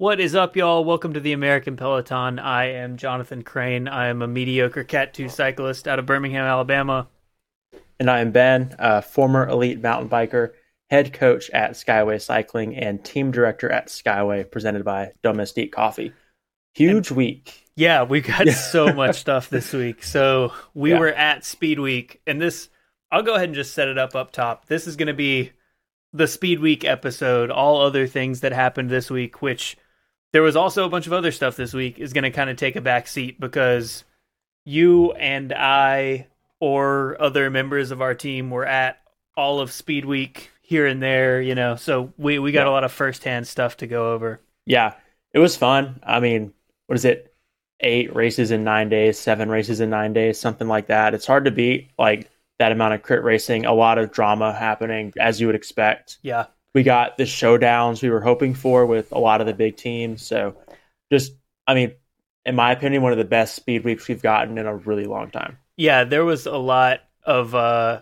What is up, y'all? Welcome to the American Peloton. I am Jonathan Crane. I am a mediocre Cat 2 cyclist out of Birmingham, Alabama. And I am Ben, a former elite mountain biker, head coach at Skyway Cycling, and team director at Skyway, presented by Domestique Coffee. Huge and, week. Yeah, we got so much stuff this week. So we yeah. were at Speed Week, and this, I'll go ahead and just set it up up top. This is going to be the Speed Week episode, all other things that happened this week, which there was also a bunch of other stuff this week is going to kind of take a back seat because you and I or other members of our team were at all of Speed Week here and there, you know. So we we got yeah. a lot of firsthand stuff to go over. Yeah, it was fun. I mean, what is it? Eight races in nine days, seven races in nine days, something like that. It's hard to beat like that amount of crit racing. A lot of drama happening, as you would expect. Yeah, we got the showdowns we were hoping for with a lot of the big teams. So just, I mean, in my opinion, one of the best speed weeks we've gotten in a really long time. Yeah, there was a lot of uh,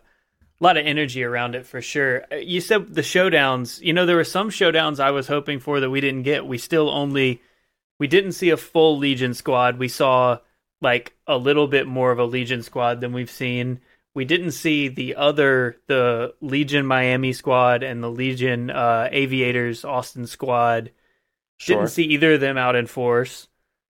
a lot of energy around it for sure. Uh, you said the showdowns. You know, there were some showdowns I was hoping for that we didn't get. We still only we didn't see a full Legion squad. We saw like a little bit more of a Legion squad than we've seen we didn't see the other the Legion Miami squad and the Legion uh, Aviators Austin squad. Sure. Didn't see either of them out in force,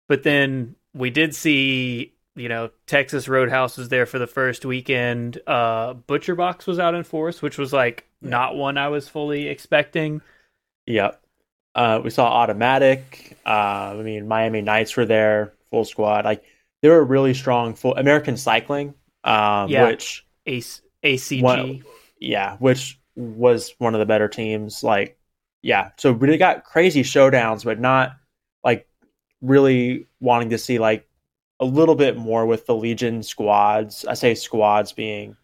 but then we did see you know Texas Roadhouse was there for the first weekend. Uh, Butcher Box was out in force, which was like not one I was fully expecting. Yep. Uh, we saw Automatic. Uh, I mean, Miami Knights were there, full squad. Like they were really strong. Full American Cycling um, yeah. which Ace, ACG, yeah, which was one of the better teams. Like, yeah, so we got crazy showdowns, but not like really wanting to see like a little bit more with the Legion squads. I say squads being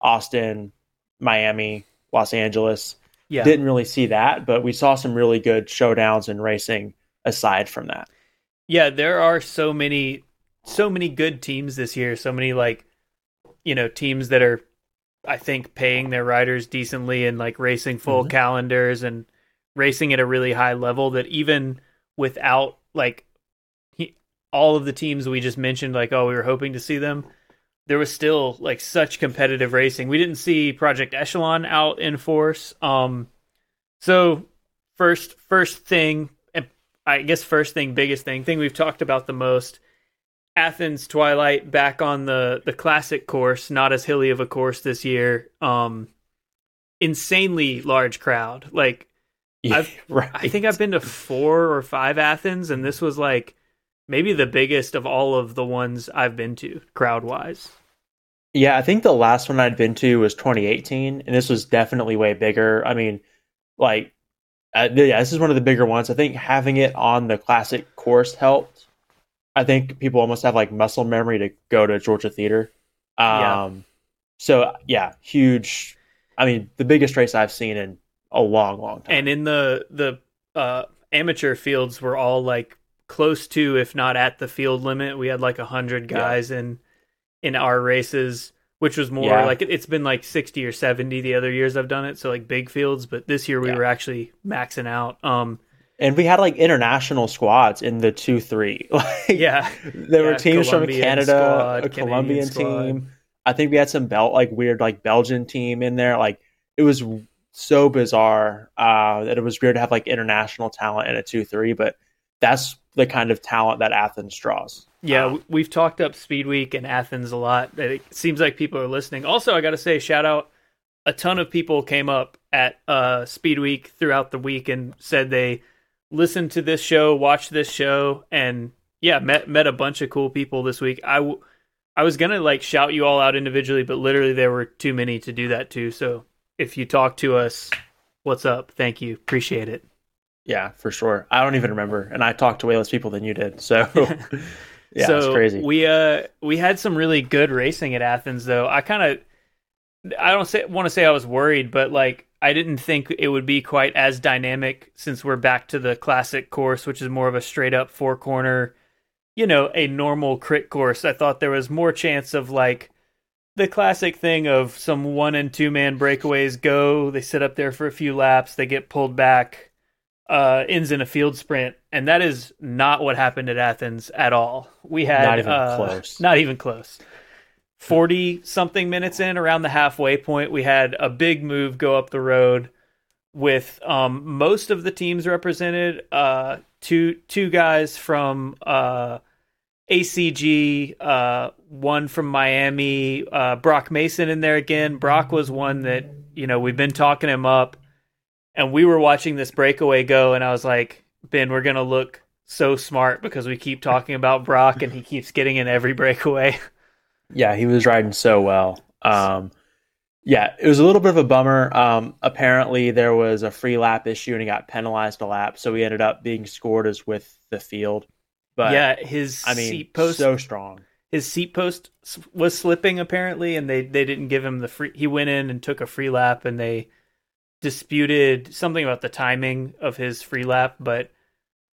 Austin, Miami, Los Angeles. Yeah. Didn't really see that, but we saw some really good showdowns and racing aside from that. Yeah, there are so many so many good teams this year, so many like you know teams that are I think paying their riders decently and like racing full mm-hmm. calendars and racing at a really high level that even without like he, all of the teams we just mentioned like oh we were hoping to see them there was still like such competitive racing we didn't see project echelon out in force um so first first thing i guess first thing biggest thing thing we've talked about the most Athens Twilight back on the the classic course, not as hilly of a course this year. Um, insanely large crowd. Like yeah, I've, right. I think I've been to four or five Athens, and this was like maybe the biggest of all of the ones I've been to crowd wise. Yeah, I think the last one I'd been to was 2018, and this was definitely way bigger. I mean, like, uh, yeah, this is one of the bigger ones. I think having it on the classic course helped. I think people almost have like muscle memory to go to Georgia Theater. Um, yeah. So yeah, huge. I mean, the biggest race I've seen in a long, long time. And in the the uh, amateur fields, were all like close to, if not at the field limit. We had like a hundred guys yeah. in in our races, which was more yeah. like it's been like sixty or seventy the other years I've done it. So like big fields, but this year we yeah. were actually maxing out. Um, and we had like international squads in the two three. Like, yeah, there yeah, were teams Colombian from Canada, squad, a Colombian squad. team. I think we had some belt like weird like Belgian team in there. Like it was so bizarre uh, that it was weird to have like international talent in a two three, but that's the kind of talent that Athens draws. Yeah, um, we've talked up Speed Week and Athens a lot. It seems like people are listening. Also, I got to say, shout out! A ton of people came up at uh, Speed Week throughout the week and said they listened to this show, watched this show, and yeah, met met a bunch of cool people this week. I, w- I was gonna like shout you all out individually, but literally there were too many to do that too. So if you talk to us, what's up? Thank you, appreciate it. Yeah, for sure. I don't even remember, and I talked to way less people than you did. So. yeah, so it's crazy. We uh we had some really good racing at Athens though. I kind of I don't say want to say I was worried, but like I didn't think it would be quite as dynamic since we're back to the classic course, which is more of a straight up four corner, you know, a normal crit course. I thought there was more chance of like the classic thing of some one and two man breakaways go, they sit up there for a few laps, they get pulled back. uh, ends in a field sprint, and that is not what happened at Athens at all. We had Not even uh, close. Not even close. Forty something minutes in, around the halfway point, we had a big move go up the road with um, most of the teams represented. Uh, two two guys from uh, ACG, uh, one from Miami, uh, Brock Mason in there again. Brock was one that you know we've been talking him up, and we were watching this breakaway go, and I was like, Ben, we're gonna look so smart because we keep talking about Brock, and he keeps getting in every breakaway. Yeah, he was riding so well. Um, yeah, it was a little bit of a bummer. Um, apparently, there was a free lap issue and he got penalized a lap, so he ended up being scored as with the field. But yeah, his I mean, seat post so strong. his seat post was slipping apparently, and they they didn't give him the free. He went in and took a free lap, and they disputed something about the timing of his free lap, but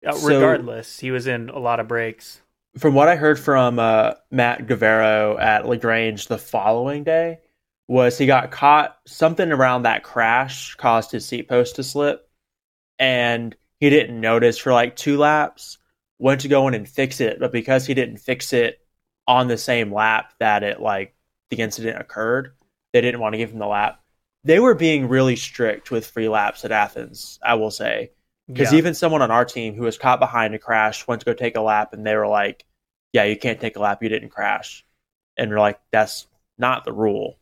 uh, So- regardless, he was in a lot of breaks. From what I heard from uh, Matt Guevara at Lagrange the following day, was he got caught something around that crash caused his seat post to slip, and he didn't notice for like two laps. Went to go in and fix it, but because he didn't fix it on the same lap that it like the incident occurred, they didn't want to give him the lap. They were being really strict with free laps at Athens, I will say. Because Yeah. even someone on our team who was caught behind a crash went to go take a lap, and they were like, "Yeah, you can't take a lap. You didn't crash," and we're like, "That's not the rule."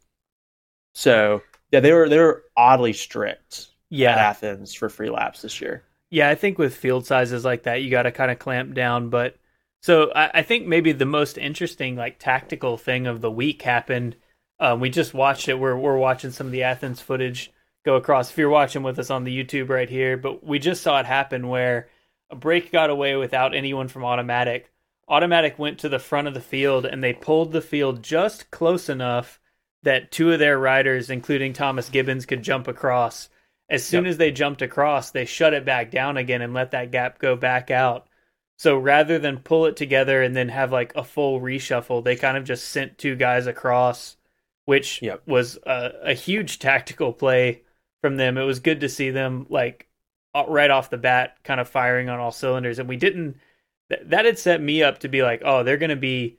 So yeah, they were they were oddly strict yeah, at Athens for free laps this year. Yeah, I think with field sizes like that, you got to kind of clamp down. But so I, I think maybe the most interesting, like tactical thing of the week happened. Um, we just watched it. We're we're watching some of the Athens footage go across. If you're watching with us on the YouTube right here, but we just saw it happen where a break got away without anyone from automatic. Automatic went to the front of the field and they pulled the field just close enough that two of their riders, including Thomas Gibbons, could jump across. As soon Yep. as they jumped across, they shut it back down again and let that gap go back out. So rather than pull it together and then have like a full reshuffle, they kind of just sent two guys across, which Yep. was a, a huge tactical play from them. It was good to see them like uh, right off the bat kind of firing on all cylinders. And we didn't, th- that had set me up to be like, oh, they're going to be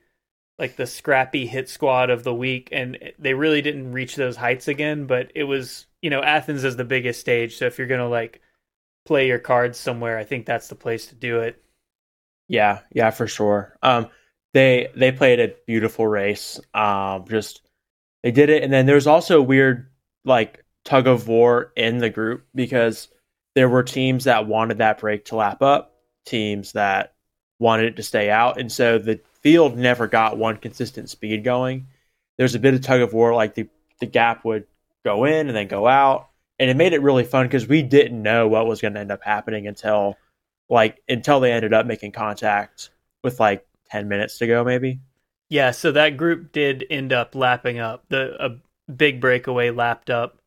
like the scrappy hit squad of the week. And they really didn't reach those heights again, but it was, you know, Athens is the biggest stage. So if you're going to like play your cards somewhere, I think that's the place to do it. Yeah, yeah, for sure. Um, they they played a beautiful race. Um, just they did it, and then there's also weird like tug of war in the group because there were teams that wanted that break to lap up, teams that wanted it to stay out, and so the field never got one consistent speed going. There's a bit of tug of war, like the the gap would go in and then go out, and it made it really fun because we didn't know what was going to end up happening until like until they ended up making contact with like 10 minutes to go maybe Yeah, so that group did end up lapping up. The a big breakaway lapped up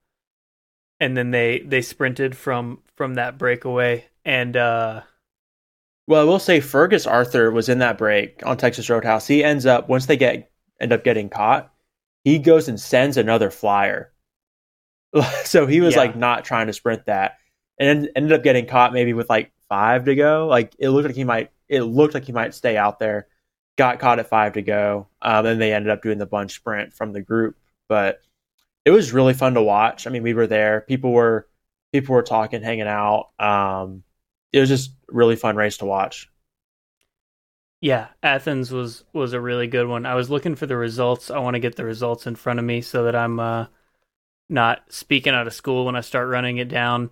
and then they they sprinted from from that breakaway. And uh well i will say fergus arthur was in that break on texas roadhouse. He ends up once they get end up getting caught he goes and sends another flyer. So he was Yeah. like not trying to sprint that. And ended up getting caught maybe with like five to go. Like it looked like he might it looked like he might stay out there. Got caught at five to go. Um, and they ended up doing the bunch sprint from the group. But it was really fun to watch i mean we were there people were people were talking hanging out um, it was just really fun race to watch yeah, Athens was was a really good one. I was looking for the results. I want to get the results in front of me so that I'm uh not speaking out of school when I start running it down.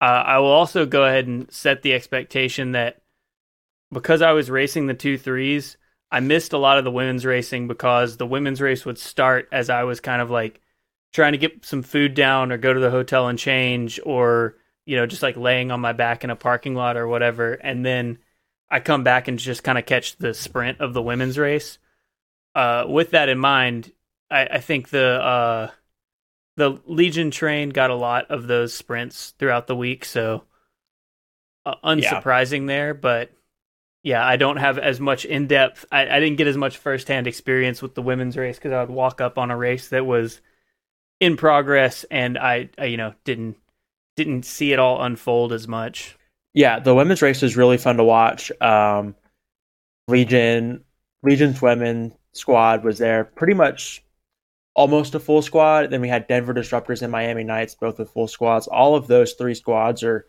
Uh, I will also go ahead and set the expectation that because I was racing the two threes, I missed a lot of the women's racing because the women's race would start as I was kind of like trying to get some food down or go to the hotel and change or you know just like laying on my back in a parking lot or whatever and then I come back and just kind of catch the sprint of the women's race. Uh, with that in mind, I, I think the uh, the Legion train got a lot of those sprints throughout the week, so uh, unsurprising there. But yeah, I don't have as much in depth. I, I didn't get as much firsthand experience with the women's race because I would walk up on a race that was in progress, and I, I you know didn't didn't see it all unfold as much. Yeah, the women's race was really fun to watch. Um, Legion, Legion's women squad was there pretty much almost a full squad. Then we had Denver Disruptors and Miami Knights, both with full squads. All of those three squads are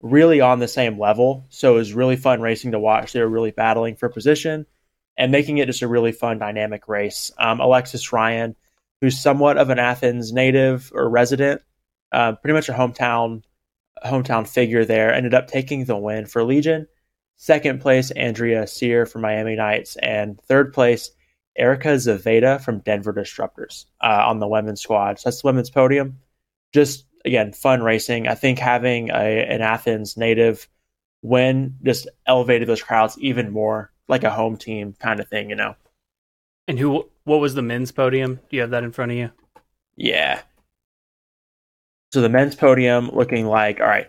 really on the same level. So it was really fun racing to watch. They were really battling for position and making it just a really fun, dynamic race. Um, Alexis Ryan, who's somewhat of an Athens native or resident, uh, pretty much a hometown hometown figure there, ended up taking the win for Legion. Second place, Andrea Sear from Miami Knights, and third place, Erica Zaveta from Denver Disruptors uh, on the women's squad. So that's the women's podium. Just again, fun racing. I think having a, an Athens native win just elevated those crowds even more, like a home team kind of thing, you know. And who? What was the men's podium? Do you have that in front of you? Yeah. So the men's podium looking like all right.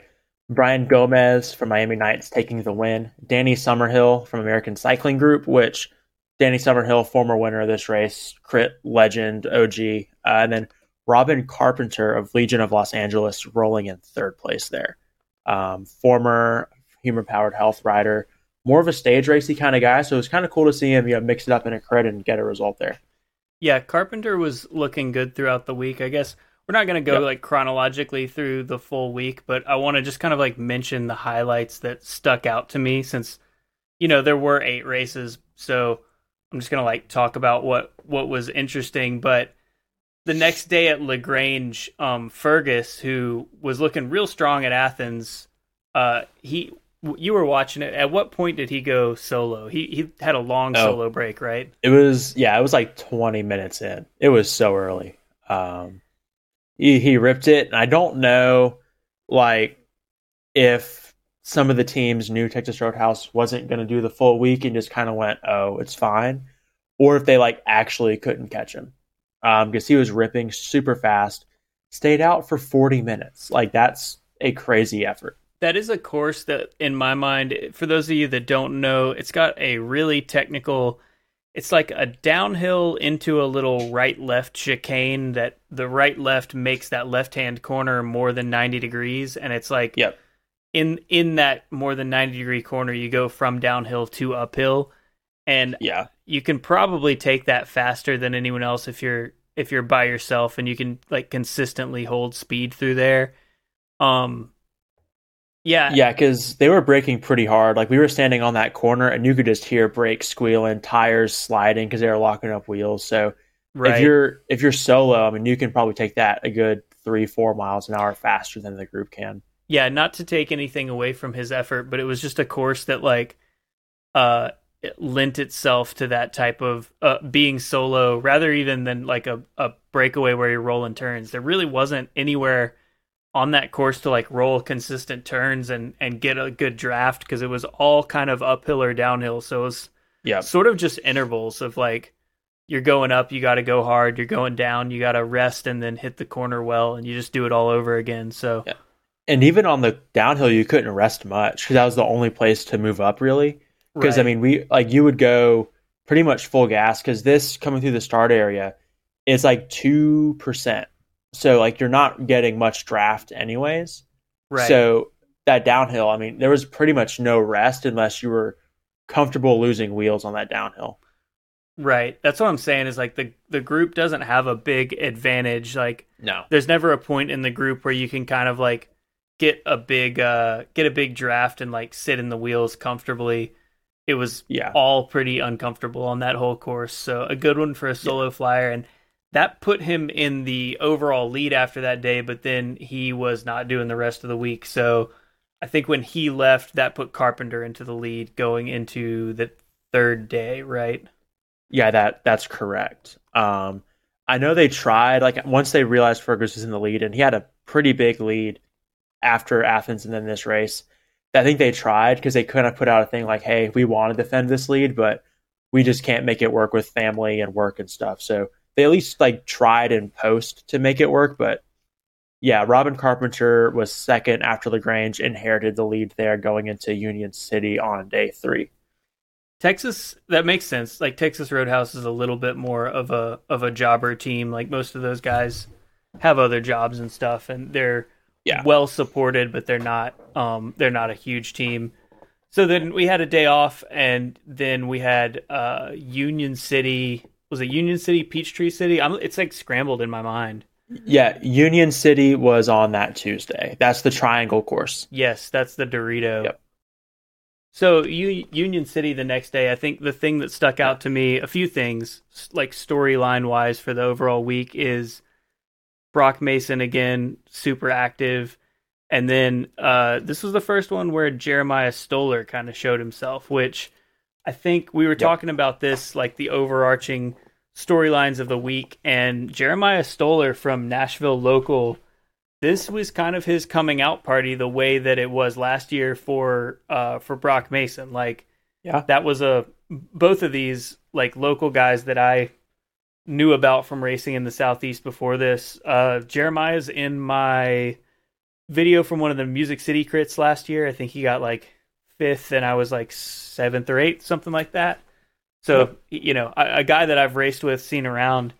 Brian Gomez from Miami Knights taking the win. Danny Summerhill from American Cycling Group, which Danny Summerhill, former winner of this race, crit legend, OG, uh, and then Robin Carpenter of Legion of Los Angeles rolling in third place there. Um, former human powered health rider, more of a stage racy kind of guy. So it was kind of cool to see him, you know, mix it up in a crit and get a result there. Yeah, Carpenter was looking good throughout the week. I guess we're not going to go yep. like chronologically through the full week, but I want to just kind of like mention the highlights that stuck out to me since you know there were eight races. So I'm just going to like talk about what what was interesting, but the next day at Lagrange, um, Fergus, who was looking real strong at Athens, uh, he you were watching it. At what point did he go solo? He he had a long oh, solo break, right? It was yeah, it was like 20 minutes in. It was so early. Um, he he ripped it, and I don't know like if some of the teams knew Texas Roadhouse wasn't going to do the full week and just kind of went, oh, it's fine, or if they like actually couldn't catch him um, because he was ripping super fast. Stayed out for 40 minutes. Like that's a crazy effort. That is a course that, in my mind, for those of you that don't know, it's got a really technical. It's like a downhill into a little right left chicane that the right left makes that left hand corner more than 90 degrees. And it's like, yep. in in that more than 90 degree corner, you go from downhill to uphill. And yeah, you can probably take that faster than anyone else if you're if you're by yourself and you can like consistently hold speed through there. Um yeah. Yeah, cuz they were braking pretty hard. Like we were standing on that corner and you could just hear brakes squealing, tires sliding cuz they were locking up wheels. So right. if you're if you're solo, I mean you can probably take that a good 3 4 miles an hour faster than the group can. Yeah, not to take anything away from his effort, but it was just a course that like uh it lent itself to that type of uh, being solo rather even than like a, a breakaway where you're rolling turns. There really wasn't anywhere on that course to like roll consistent turns and and get a good draft because it was all kind of uphill or downhill. So it was yeah, sort of just intervals of like you're going up, you got to go hard. You're going down, you got to rest and then hit the corner well, and you just do it all over again. So. Yeah. And even on the downhill, you couldn't rest much because that was the only place to move up, really. Because right. I mean, we like you would go pretty much full gas because this coming through the start area is like two percent. So like you're not getting much draft anyways. Right. So that downhill, I mean, there was pretty much no rest unless you were comfortable losing wheels on that downhill. Right. That's what I'm saying is like the the group doesn't have a big advantage. Like no. There's never a point in the group where you can kind of like get a big uh get a big draft and like sit in the wheels comfortably it was yeah. all pretty uncomfortable on that whole course. So a good one for a solo yeah. flyer, and that put him in the overall lead after that day. But then he was not doing the rest of the week. So I think when he left, that put Carpenter into the lead going into the third day, right? Yeah, that that's correct. Um, I know they tried like once they realized Fergus was in the lead, and he had a pretty big lead after Athens and then this race I think they tried because they couldn't put out a thing like, "Hey, we want to defend this lead, but we just can't make it work with family and work and stuff." So they at least like tried in post to make it work, but yeah, Robin Carpenter was second after Lagrange inherited the lead there going into Union City on day three. Texas, that makes sense. Like Texas Roadhouse is a little bit more of a of a jobber team. Like most of those guys have other jobs and stuff, and they're Yeah. well supported, but they're not um they're not a huge team. So then we had a day off, and then we had uh Union City. Was it Union City, Peachtree City? I'm, it's like scrambled in my mind. Yeah, Union City was on that Tuesday. That's the triangle course. Yes, that's the Dorito. Yep. So U- Union City the next day, I think the thing that stuck out to me, a few things like storyline wise for the overall week is Brock Mason again, super active, and then uh, this was the first one where Jeremiah Stoller kind of showed himself, which I think we were talking about this like the overarching storylines of the week, and Jeremiah Stoller from Nashville local this was kind of his coming out party the way that it was last year for uh for Brock Mason. Like Yeah. that was a both of these like local guys that I knew about from racing in the southeast before this. Uh Jeremiah's in my video from one of the Music City crits last year. I think he got like 5th and I was like 7th or 8th something like that. So you know a, a guy that I've raced with seen around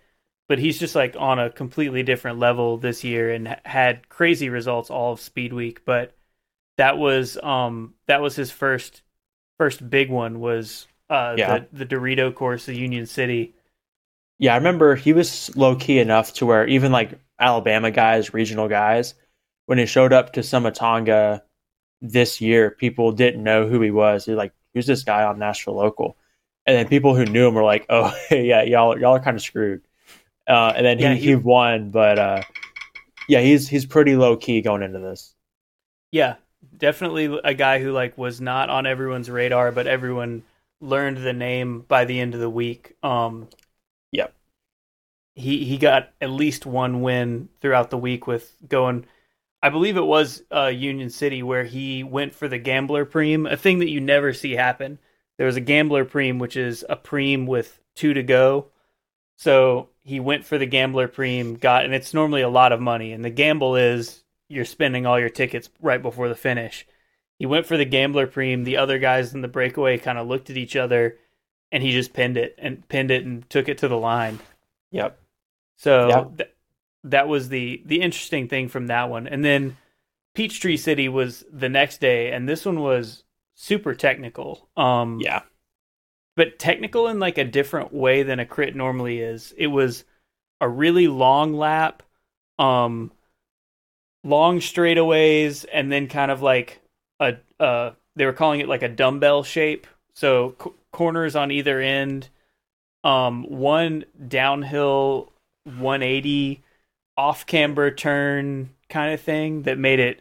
but he's just like on a completely different level this year and had crazy results all of speed week but that was um that was his first first big one was uh Yeah. the, the dorito course the union city. Yeah, I remember he was low key enough to where even like Alabama guys, regional guys, when he showed up to Sumatonga this year, people didn't know who he was. They're like, "Who's this guy on Nashville local?" And then people who knew him were like, "Oh, yeah, y'all y'all are kind of screwed." Uh, and then he, Yeah, he he- won, but uh, yeah, he's he's pretty low key going into this. yeah definitely a guy who like was not on everyone's radar but everyone learned the name by the end of the week um Yep. he he got at least one win throughout the week with going I believe it was uh, Union City where he went for the gambler preem, a thing that you never see happen. There was a gambler preem, which is a preem with two to go. So he went for the gambler preem, got, and it's normally a lot of money. And the gamble is you're spending all your tickets right before the finish. He went for the gambler preem. The other guys in the breakaway kind of looked at each other, and he just pinned it and pinned it and took it to the line. Yep. So Yeah. th- that was the the interesting thing from that one. And then Peachtree City was the next day, and this one was super technical. Um, Yeah. but technical in like a different way than a crit normally is. It was a really long lap, um, long straightaways, and then kind of like a uh, they were calling it like a dumbbell shape. So c- corners on either end, um, one downhill 180 off camber turn kind of thing that made it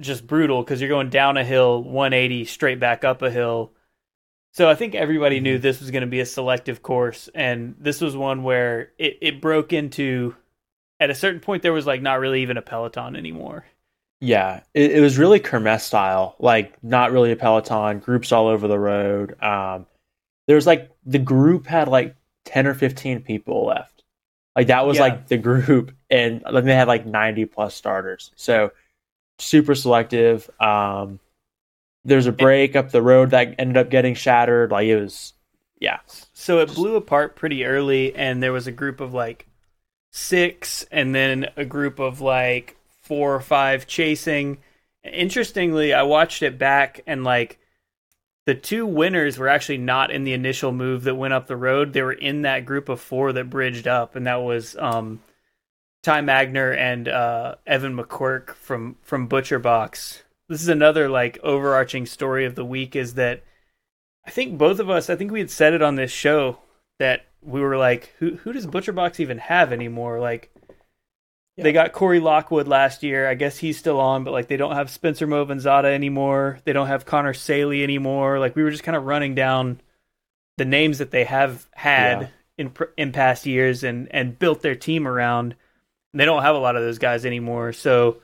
just brutal because you're going down a hill 180 straight back up a hill so I think everybody knew this was going to be a selective course, and this was one where it, it broke into. At a certain point, there was like not really even a peloton anymore. Yeah, it, it was really Kermesse style, like not really a peloton, groups all over the road. Um, there was like the group had like ten or fifteen people left, like that was Yeah. like the group, and then they had like ninety plus starters. So super selective. Um, there's a break up the road that ended up getting shattered. Like it was, yeah, So it blew apart pretty early, and there was a group of like six, and then a group of like four or five chasing. Interestingly, I watched it back, and like the two winners were actually not in the initial move that went up the road. They were in that group of four that bridged up, and that was um, Ty Magner and uh, Evan McQuirk from from Butcher Box. This is another like overarching story of the week is that I think both of us, I think we had said it on this show that we were like, who who does Butcher Box even have anymore? Like Yeah. they got Corey Lockwood last year. I guess he's still on, but like they don't have Spencer Moavenzadeh anymore. They don't have Connor Saley anymore. Like we were just kind of running down the names that they have had Yeah. in in past years and and built their team around. And they don't have a lot of those guys anymore. So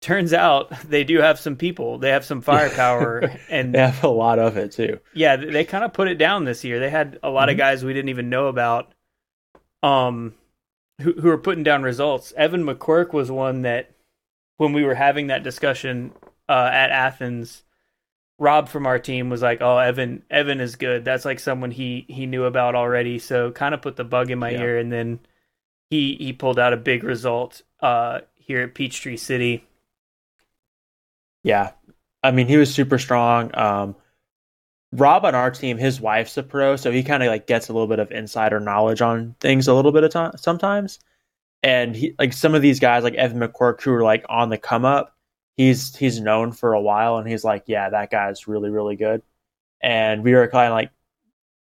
turns out they do have some people. They have some firepower and they have a lot of it too. yeah, they, they kind of put it down this year. They had a lot of Mhm. guys we didn't even know about, um, who who were putting down results. Evan McQuirk was one that, when we were having that discussion uh, at Athens, Rob from our team was like, "Oh, Evan, Evan is good. That's like someone he he knew about already." So kind of put the bug in my Yeah. ear, and then he he pulled out a big result uh, here at Peachtree City. Yeah, I mean he was super strong. Um, Rob on our team, his wife's a pro, so he kind of like gets a little bit of insider knowledge on things a little bit of time sometimes. And he like some of these guys like Evan McCourt who are like on the come up. He's he's known for a while, and he's like, yeah, that guy's really really good. And we were kind of like,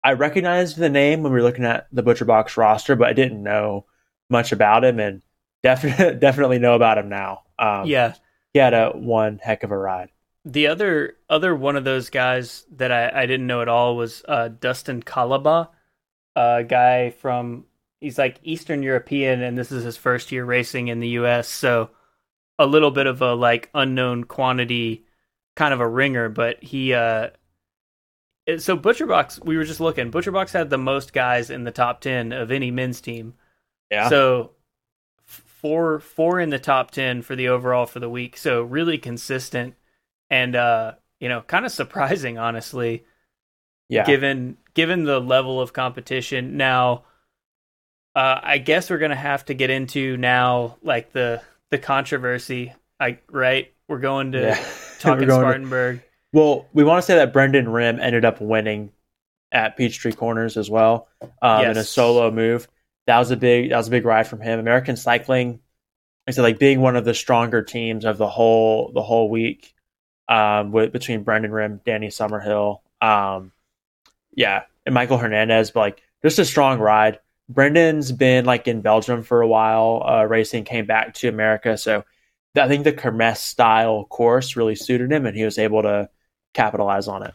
I recognized the name when we were looking at the Butcher Box roster, but I didn't know much about him, and definitely definitely know about him now. Um, yeah, he had a one heck of a ride. The other other one of those guys that I, I didn't know at all was uh, Dustin Kalaba, a guy from he's like Eastern European, and this is his first year racing in the U.S. So a little bit of a like unknown quantity, kind of a ringer. But he, uh, so ButcherBox, we were just looking. ButcherBox had the most guys in the top ten of any men's team. Yeah. So four four in the top ten for the overall for the week. So really consistent and uh, you know, kind of surprising, honestly. Yeah. Given given the level of competition now, uh, I guess we're gonna have to get into now, like the the controversy. I right, we're going to Yeah. talking going to- Spartanburg. Well, we want to say that Brendan Rhim ended up winning at Peachtree Corners as well um, in a solo move. That was a big that was a big ride from him. American Cycling, I said, like being one of the stronger teams of the whole the whole week um, with between Brendan Rhim, Danny Summerhill, um, yeah, and Michael Hernandez. But like just a strong ride. Brendan's been like in Belgium for a while, uh, racing, came back to America, so I think the Kermesse style course really suited him, and he was able to capitalize on it.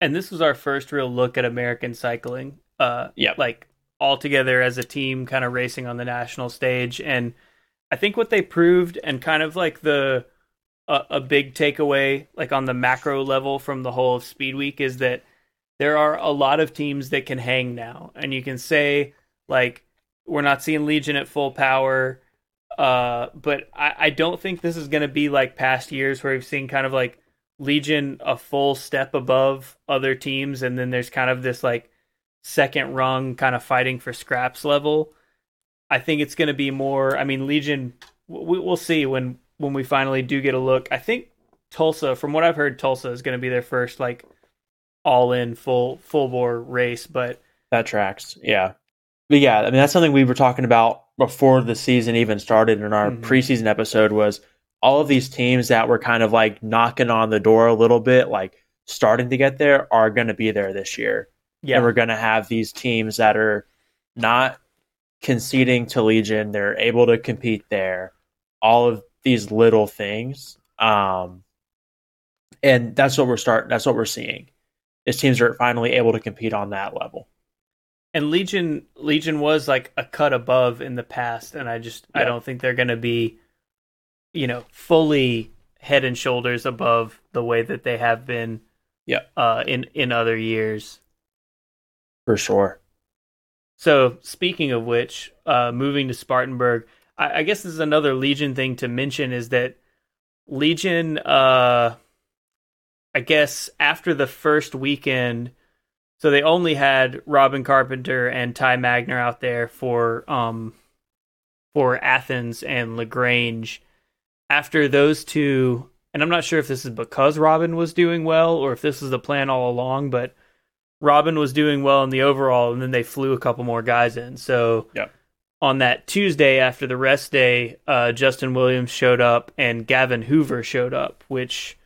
And this was our first real look at American cycling. Uh, Yep. like all together as a team, kind of racing on the national stage. And I think what they proved, and kind of like the a, a big takeaway, like on the macro level from the whole of Speed Week, is that there are a lot of teams that can hang now, and you can say like we're not seeing Legion at full power. Uh, but I, I don't think this is going to be like past years where we've seen kind of like Legion a full step above other teams, and then there's kind of this like second rung kind of fighting for scraps level. I think it's going to be more. I mean, Legion. We, we'll see when when we finally do get a look. I think Tulsa, from what I've heard, Tulsa is going to be their first like all in full full bore race. But That tracks. Yeah. But yeah, I mean that's something we were talking about before the season even started in our Mhm. preseason episode was all of these teams that were kind of like knocking on the door a little bit, like starting to get there, are going to be there this year. yeah, And we're going to have these teams that are not conceding to Legion. They're able to compete there. All of these little things. Um, and that's what we're start. That's what we're seeing. Is teams are finally able to compete on that level. and Legion Legion was like a cut above in the past, and I just I don't think they're going to be, you know, fully head and shoulders above the way that they have been. Yeah. Uh, in in other years. For sure. So speaking of which, uh, moving to Spartanburg, I, I guess this is another Legion thing to mention is that Legion, uh, I guess after the first weekend, so they only had Robin Carpenter and Ty Magner out there for um for Athens and Lagrange. After those two, and I'm not sure if this is because Robin was doing well or if this was the plan all along, but Robin was doing well in the overall, and then they flew a couple more guys in. So Yep. On that Tuesday after the rest day, uh, Justin Williams showed up and Gavin Hoover showed up. Which,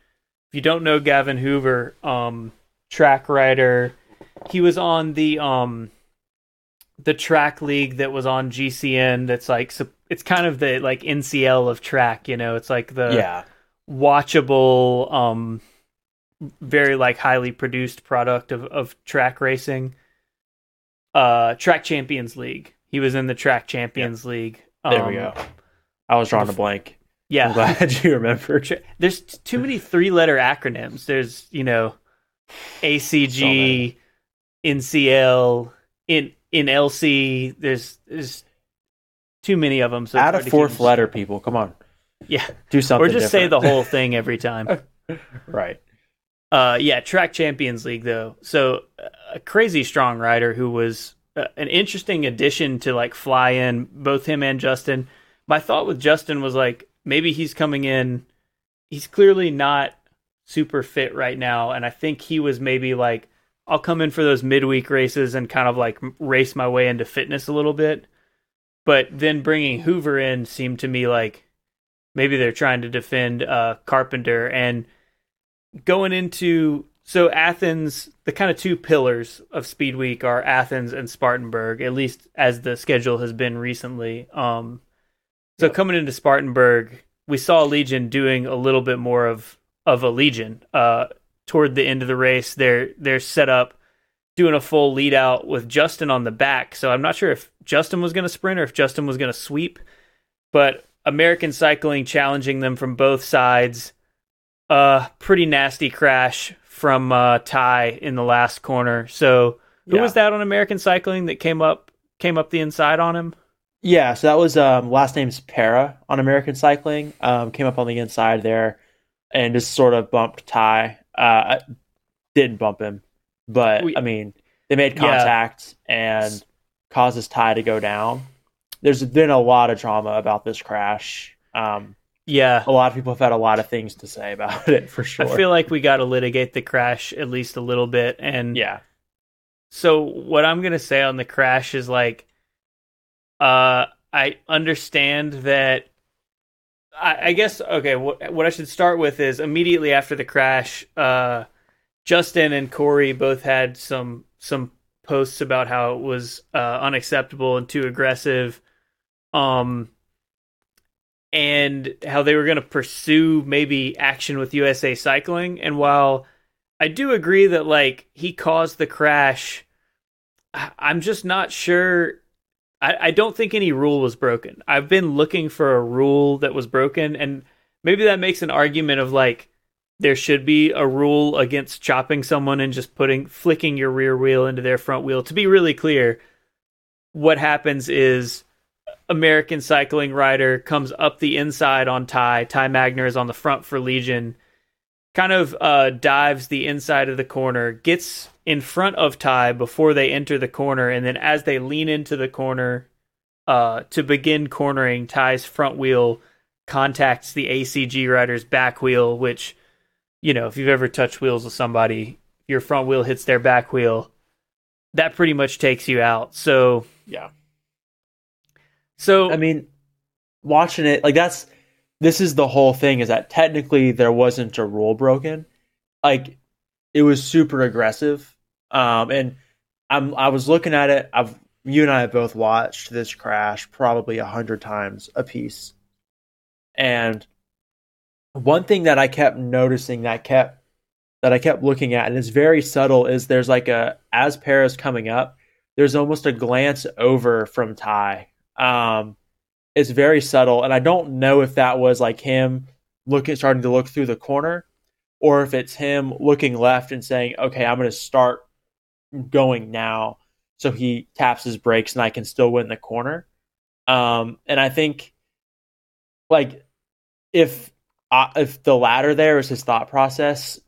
if you don't know Gavin Hoover, um, track rider, he was on the um, the track league that was on GCN. That's like it's kind of the like NCL of track. You know, it's like the yeah. watchable um very like highly produced product of, of track racing uh track champions league he was in the track champions league There we Um, go. I was drawing a blank. Yeah, I'm glad you remember. There's too many three letter acronyms there's you know acg ncl in in lc there's there's too many of them so Add a fourth letter, people. Come on. yeah Do something. or just say the whole thing every time right. Uh, yeah, Track Champions League though. So a crazy strong rider who was uh, an interesting addition to like fly in both him and Justin. My thought with Justin was like maybe he's coming in. He's clearly not super fit right now, and I think he was maybe like, I'll come in for those midweek races and kind of like race my way into fitness a little bit. But then bringing Hoover in seemed to me like maybe they're trying to defend uh, Carpenter and going into so Athens, the kind of two pillars of Speed Week are Athens and Spartanburg, at least as the schedule has been recently. Um, so yep. coming into Spartanburg, we saw Legion doing a little bit more of of a Legion. Uh, toward the end of the race, they're they're set up doing a full lead out with Justin on the back. So I'm not sure if Justin was going to sprint or if Justin was going to sweep, but American Cycling challenging them from both sides. A uh, pretty nasty crash from uh, Ty in the last corner. So who yeah. was that on American Cycling that came up came up the inside on him? Yeah, so that was um, last name's Para on American Cycling. Um, came up on the inside there and just sort of bumped Ty. Uh, didn't bump him, but we, I mean they made contact yeah. and causes Ty to go down. There's been a lot of drama about this crash. Um, yeah. A lot of people have had a lot of things to say about it for sure. I feel like we got to litigate the crash at least a little bit. And yeah. So what I'm going to say on the crash is like, uh, I understand that. I, I guess, okay, what, what I should start with is immediately after the crash, uh, Justin and Corey both had some, some posts about how it was, uh, unacceptable and too aggressive. Um, and how they were going to pursue maybe action with USA Cycling. And while I do agree that like he caused the crash, I'm just not sure. I, I don't think any rule was broken. I've been looking for a rule that was broken, and maybe that makes an argument of like there should be a rule against chopping someone and just putting flicking your rear wheel into their front wheel. To be really clear, what happens is American cycling rider comes up the inside on Ty. Ty Magner is on the front for Legion. Kind of uh, dives the inside of the corner, gets in front of Ty before they enter the corner, and then as they lean into the corner uh, to begin cornering, Ty's front wheel contacts the ACG rider's back wheel, which, you know, if you've ever touched wheels with somebody, your front wheel hits their back wheel, that pretty much takes you out. So, yeah so I mean, watching it like that's this is the whole thing is that technically there wasn't a rule broken. Like it was super aggressive. Um and I'm I was looking at it. I've you and I have both watched this crash probably a hundred times a piece. And one thing that I kept noticing that kept that I kept looking at, and it's very subtle, is there's like a as Paris coming up, there's almost a glance over from Ty um, it's very subtle, and I don't know if that was like him looking, starting to look through the corner, or if it's him looking left and saying, "Okay, I'm going to start going now." So he taps his brakes, and I can still win the corner. Um, and I think, like, if uh, if the latter there is his thought process,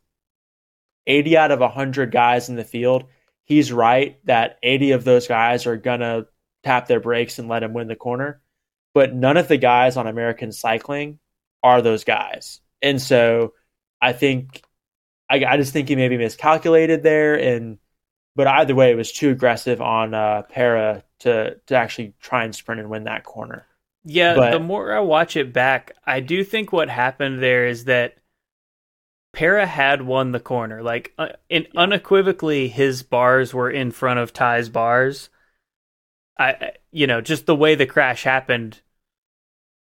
80 out of 100 guys in the field, he's right that 80 of those guys are gonna tap their brakes and let him win the corner. But none of the guys on American cycling are those guys. And so I think I, I just think he maybe miscalculated there and but either way it was too aggressive on uh Para to to actually try and sprint and win that corner. Yeah, but, the more I watch it back, I do think what happened there is that Para had won the corner. Like, uh, in, unequivocally, his bars were in front of Ty's bars. I, you know, just the way the crash happened,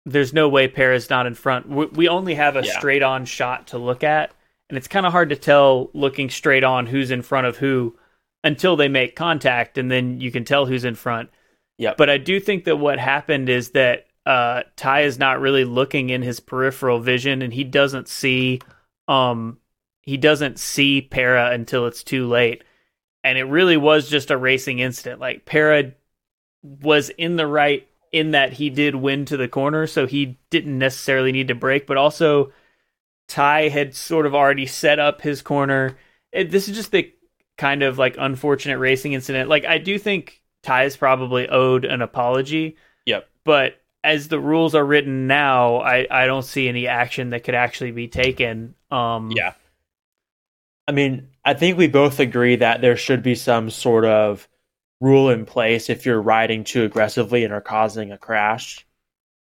there's no way Para's not in front. We, we only have a yeah. straight on shot to look at, and it's kind of hard to tell looking straight on who's in front of who until they make contact, and then you can tell who's in front. Yeah. But I do think that what happened is that uh, Ty is not really looking in his peripheral vision, and he doesn't see, um, he doesn't see Para until it's too late. And it really was just a racing incident. Like Para was in the right in that he did win to the corner, so he didn't necessarily need to break, but also Ty had sort of already set up his corner. It, this is just the kind of like unfortunate racing incident. Like I do think Ty is probably owed an apology. Yep. But as the rules are written now, I, I don't see any action that could actually be taken. Um, yeah. I mean, I think we both agree that there should be some sort of rule in place if you're riding too aggressively and are causing a crash.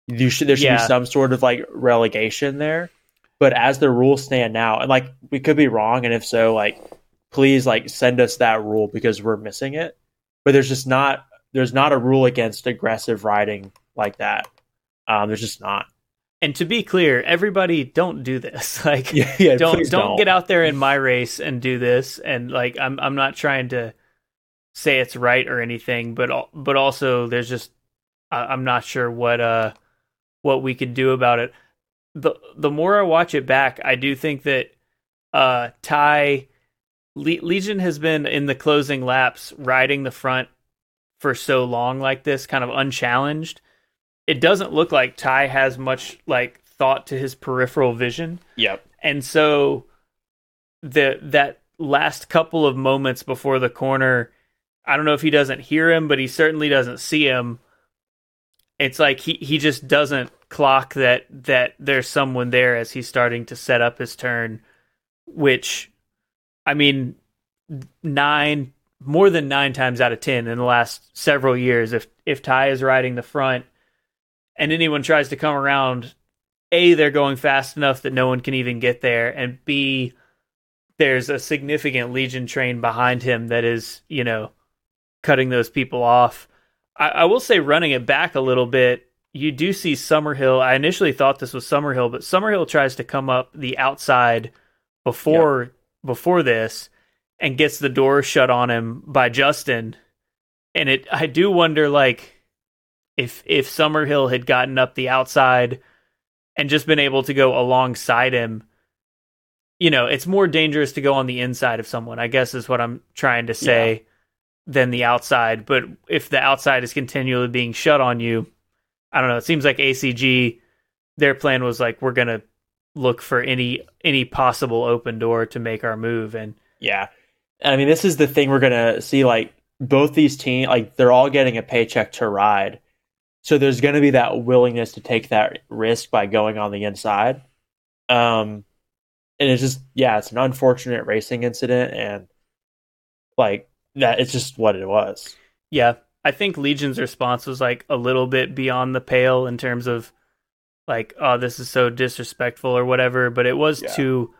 You should there should Yeah. be some sort of like relegation there. But as the rules stand now, and like we could be wrong, and if so, like please like send us that rule because we're missing it. But there's just not there's not a rule against aggressive riding like that. Um, there's just not. And to be clear, everybody don't do this. Like Yeah, yeah don't, please don't get out there in my race and do this and like I'm I'm not trying to say it's right or anything, but but also there's just I- I'm not sure what uh what we could do about it. The the more I watch it back, I do think that uh Ty Le- Legion has been in the closing laps riding the front for so long like this, kind of unchallenged. It doesn't look like Ty has much like thought to his peripheral vision Yep. and so the that last couple of moments before the corner i don't know if he doesn't hear him but he certainly doesn't see him. It's like he he just doesn't clock that that there's someone there as he's starting to set up his turn which i mean 9 more than 9 times out of 10 in the last several years if if Ty is riding the front and anyone tries to come around a they're going fast enough that no one can even get there and b there's a significant legion train behind him that is you know cutting those people off. I, I will say running it back a little bit you do see summerhill. I initially thought this was summerhill but summerhill tries to come up the outside before before this and gets the door shut on him by justin. And it i do wonder like if if summerhill had gotten up the outside and just been able to go alongside him you know it's more dangerous to go on the inside of someone i guess is what i'm trying to say than the outside but if the outside is continually being shut on you i don't know it seems like acg their plan was like we're gonna look for any any possible open door to make our move and Yeah. I mean, this is the thing we're to see. Like, both these teams, like, they're all getting a paycheck to ride. So there's to be that willingness to take that risk by going on the inside. Um, and it's just, yeah, it's an unfortunate racing incident. And, like, that it's just what it was. Yeah, I think Legion's response was like a little bit beyond the pale in terms of like, oh, this is so disrespectful or whatever. But it was Yeah. too.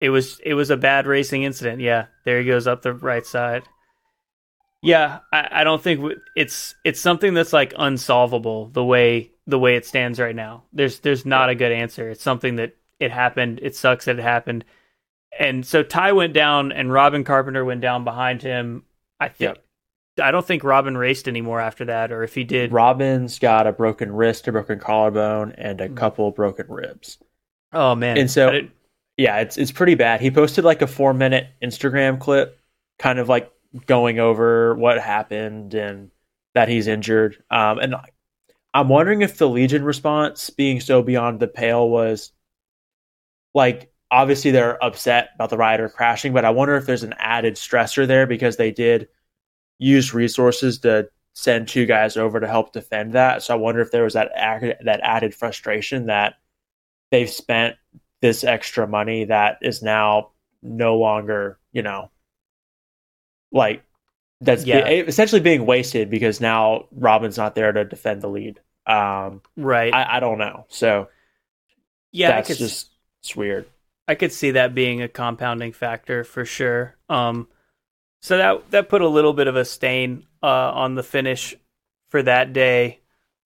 It was it was a bad racing incident. Yeah, there he goes up the right side. Yeah, I, I don't think w- it's it's something that's like unsolvable the way the way it stands right now. There's there's not a good answer. It's something that it happened. It sucks that it happened. And so Ty went down and Robin Carpenter went down behind him. I think Yep. I don't think Robin raced anymore after that, or if he did, Robin's got a broken wrist, a broken collarbone, and a couple broken ribs. oh man! And so- I didn't- yeah, it's it's pretty bad. He posted like a four minute Instagram clip, kind of like going over what happened and that he's injured. Um, and I'm wondering if the Legion response, being so beyond the pale, was like obviously they're upset about the rider crashing, but I wonder if there's an added stressor there because they did use resources to send two guys over to help defend that. So I wonder if there was that added, that added frustration that they've spent this extra money that is now no longer, you know, like that's be- essentially being wasted because now Robin's not there to defend the lead. Um, right? I, I don't know. So yeah, that's just it's weird. I could see that being a compounding factor for sure. Um, so that that put a little bit of a stain uh, on the finish for that day.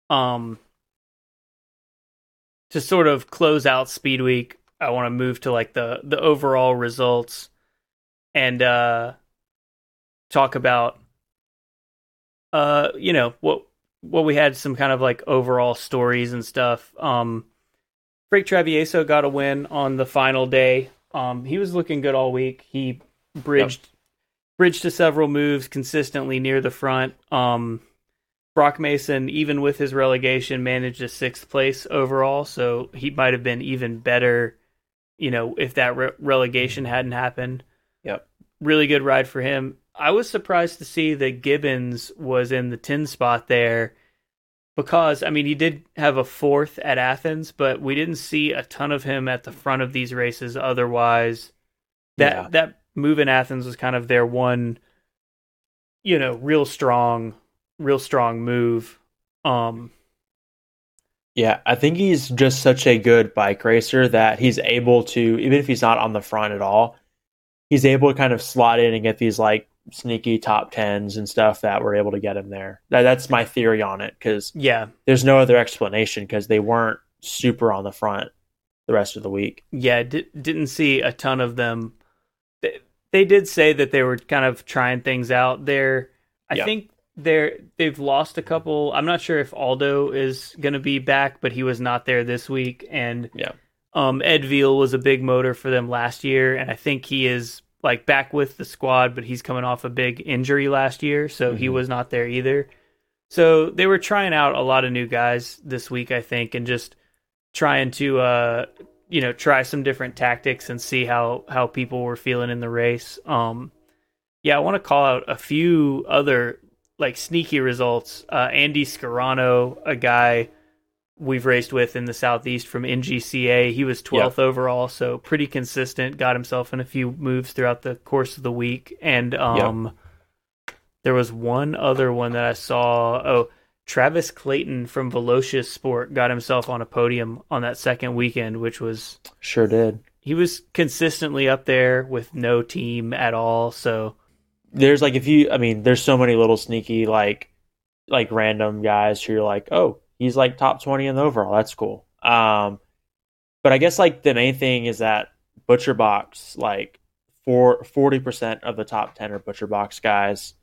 Um, to sort of close out Speed Week, I want to move to like the the overall results and uh, talk about uh, you know what what we had some kind of like overall stories and stuff. Um, Frank Travieso got a win on the final day. Um, he was looking good all week. He bridged bridged to several moves consistently near the front. Um, Brock Mason, even with his relegation, managed a sixth place overall, so he might have been even better. You know, if that re- relegation hadn't happened. Yep. Really good ride for him. I was surprised to see that Gibbons was in the 10 spot there because, I mean, he did have a fourth at Athens, but we didn't see a ton of him at the front of these races otherwise. that Yeah. that move in Athens was kind of their one, you know, real strong, real strong move. Um, Yeah, I think he's just such a good bike racer that he's able to, even if he's not on the front at all, he's able to kind of slot in and get these like sneaky top tens and stuff that were able to get him there. That, that's my theory on it because yeah, there's no other explanation because they weren't super on the front the rest of the week. yeah, di- didn't see a ton of them. They, they did say that they were kind of trying things out there. I Yeah. think they're they've lost a couple. I'm not sure if Aldo is going to be back, but he was not there this week, and Yeah. um, Ed Veal was a big motor for them last year, and I think he is like back with the squad, but he's coming off a big injury last year, so he Mhm. was not there either. So they were trying out a lot of new guys this week, I think, and just trying to uh, you know try some different tactics and see how how people were feeling in the race. Um, yeah, I want to call out a few other like sneaky results. Uh, Andy Scarano, a guy we've raced with in the southeast from NGCA, he was 12th overall, so pretty consistent. Got himself in a few moves throughout the course of the week, and um, there was one other one that I saw. Oh. Travis Clayton from Velocious Sport got himself on a podium on that second weekend, which was Sure did. he was consistently up there with no team at all. So There's like if you, I mean, there's so many little sneaky like like random guys who you're like, oh, he's like top twenty in the overall. That's cool. Um, but I guess like the main thing is that Butcher Box like for forty percent of the top ten are Butcher Box guys,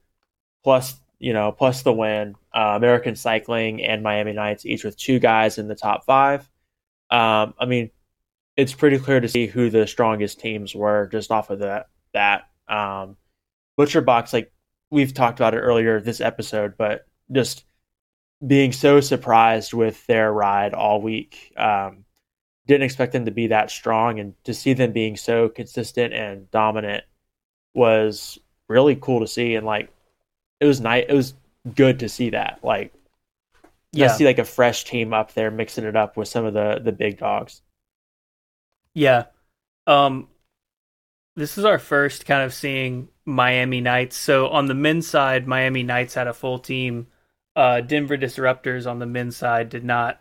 plus you know plus the win. Uh, American Cycling and Miami Nights each with two guys in the top five. Um, I mean, it's pretty clear to see who the strongest teams were just off of that. That um, Butcher Box, like we've talked about it earlier this episode, but just being so surprised with their ride all week. Um, didn't expect them to be that strong, and to see them being so consistent and dominant was really cool to see. And like, it was nice. It was good to see that. Like, yeah, see like a fresh team up there mixing it up with some of the the big dogs. yeah. Um, this is our first kind of seeing Miami Nights. So on the men's side, Miami Nights had a full team. Uh, Denver Disruptors on the men's side did not.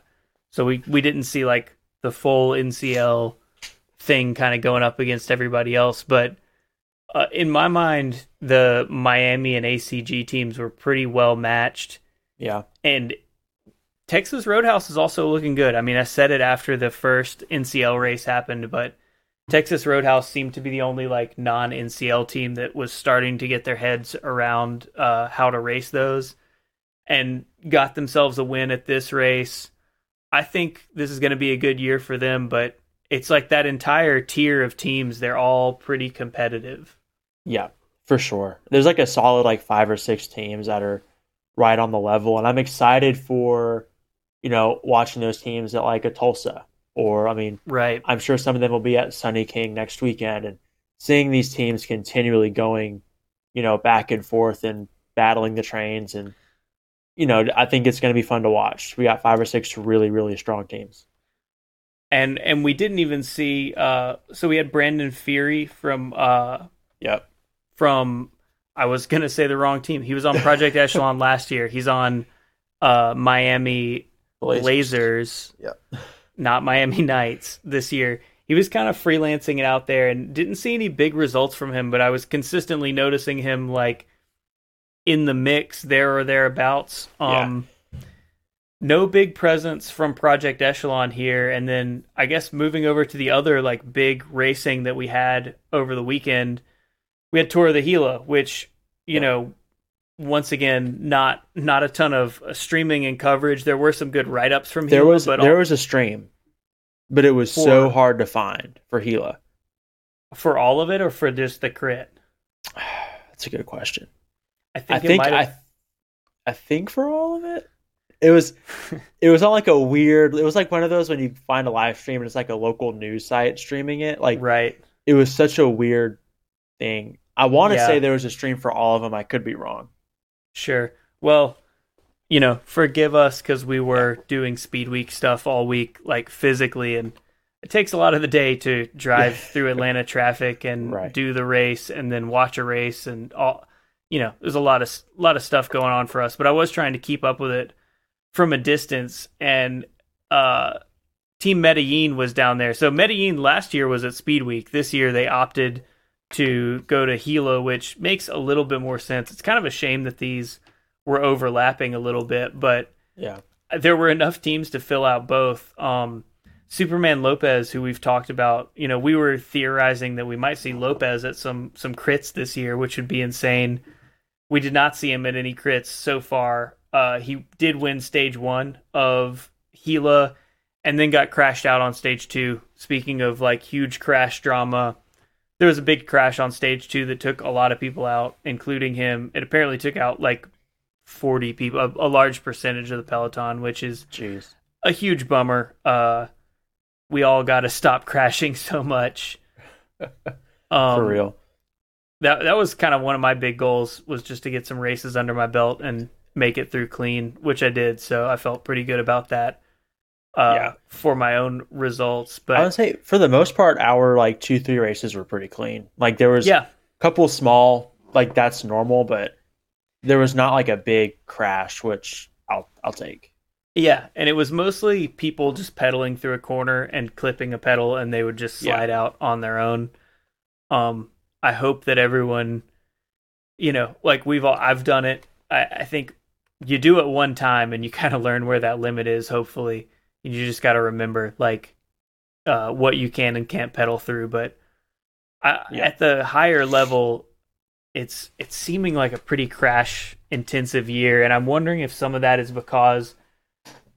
So we we didn't see like the full NCL thing kind of going up against everybody else. But uh, in my mind, the Miami and ACG teams were pretty well matched. Yeah, and Texas Roadhouse is also looking good. I mean, I said it after the first NCL race happened, but Texas Roadhouse seemed to be the only like non NCL team that was starting to get their heads around uh, how to race those and got themselves a win at this race. I think this is going to be a good year for them, but it's like that entire tier of teams, they're all pretty competitive. yeah, for sure. There's like a solid like five or six teams that are right on the level, and I'm excited for you know watching those teams at like a Tulsa or I mean Right. I'm sure some of them will be at Sunny King next weekend and seeing these teams continually going, you know, back and forth and battling the trains and you know, I think it's going to be fun to watch. We got five or six really really strong teams. and and we didn't even see uh so we had Brandon Fury from uh Yep. from I was gonna say the wrong team. He was on Project Echelon last year. He's on uh Miami Blazers, Yep. not Miami Nights this year. He was kind of freelancing it out there and didn't see any big results from him, but I was consistently noticing him like in the mix there or thereabouts. Yeah. Um no big presence from Project Echelon here and then I guess moving over to the other like big racing that we had over the weekend, we had Tour of the Gila, which, you Yeah. know, once again, not not a ton of streaming and coverage. There were some good write ups from There Gila, was but there all- was a stream, but it was so hard to find for Gila. for all of it or for just the crit. That's a good question. I I think, it think I. I think for all of it, it was it was on like a weird. It was like one of those when you find a live stream and it's like a local news site streaming it. Like right. it was such a weird thing. I want to Yeah. say there was a stream for all of them. I could be wrong. Sure. Well, you know, forgive us because we were doing Speed Week stuff all week, like physically, and it takes a lot of the day to drive through Atlanta traffic and Right. do the race and then watch a race and all you know, there's a lot of lot of stuff going on for us, but I was trying to keep up with it from a distance and uh Team Medellin was down there. So Medellin last year was at Speed Week. This year they opted to go to Gila, which makes a little bit more sense. It's kind of a shame that these were overlapping a little bit, but Yeah. there were enough teams to fill out both. Um, Superman Lopez, who we've talked about, you know, we were theorizing that we might see Lopez at some some crits this year, which would be insane. We did not see him at any crits so far. Uh, he did win stage one of Gila, and then got crashed out on stage two. Speaking of like huge crash drama, there was a big crash on stage two that took a lot of people out, including him. It apparently took out like 40 people, a, a large percentage of the peloton, which is Jeez. a huge bummer. Uh, we all got to stop crashing so much. Um, For real. That that was kind of one of my big goals was just to get some races under my belt and make it through clean, which I did. So I felt pretty good about that. Uh, Yeah. for my own results, but I would say for the most part, our like two, three races were pretty clean. Like there was yeah, a couple small, like that's normal, but there was not like a big crash, which I'll I'll take. Yeah, and it was mostly people just pedaling through a corner and clipping a pedal, and they would just Yeah. slide out on their own. Um, I hope that everyone, you know, like we've all, I've done it. I, I think you do it one time, and you kind of learn where that limit is. Hopefully, and you just got to remember like uh, what you can and can't pedal through. But I, Yeah. at the higher level, it's it's seeming like a pretty crash intensive year, and I'm wondering if some of that is because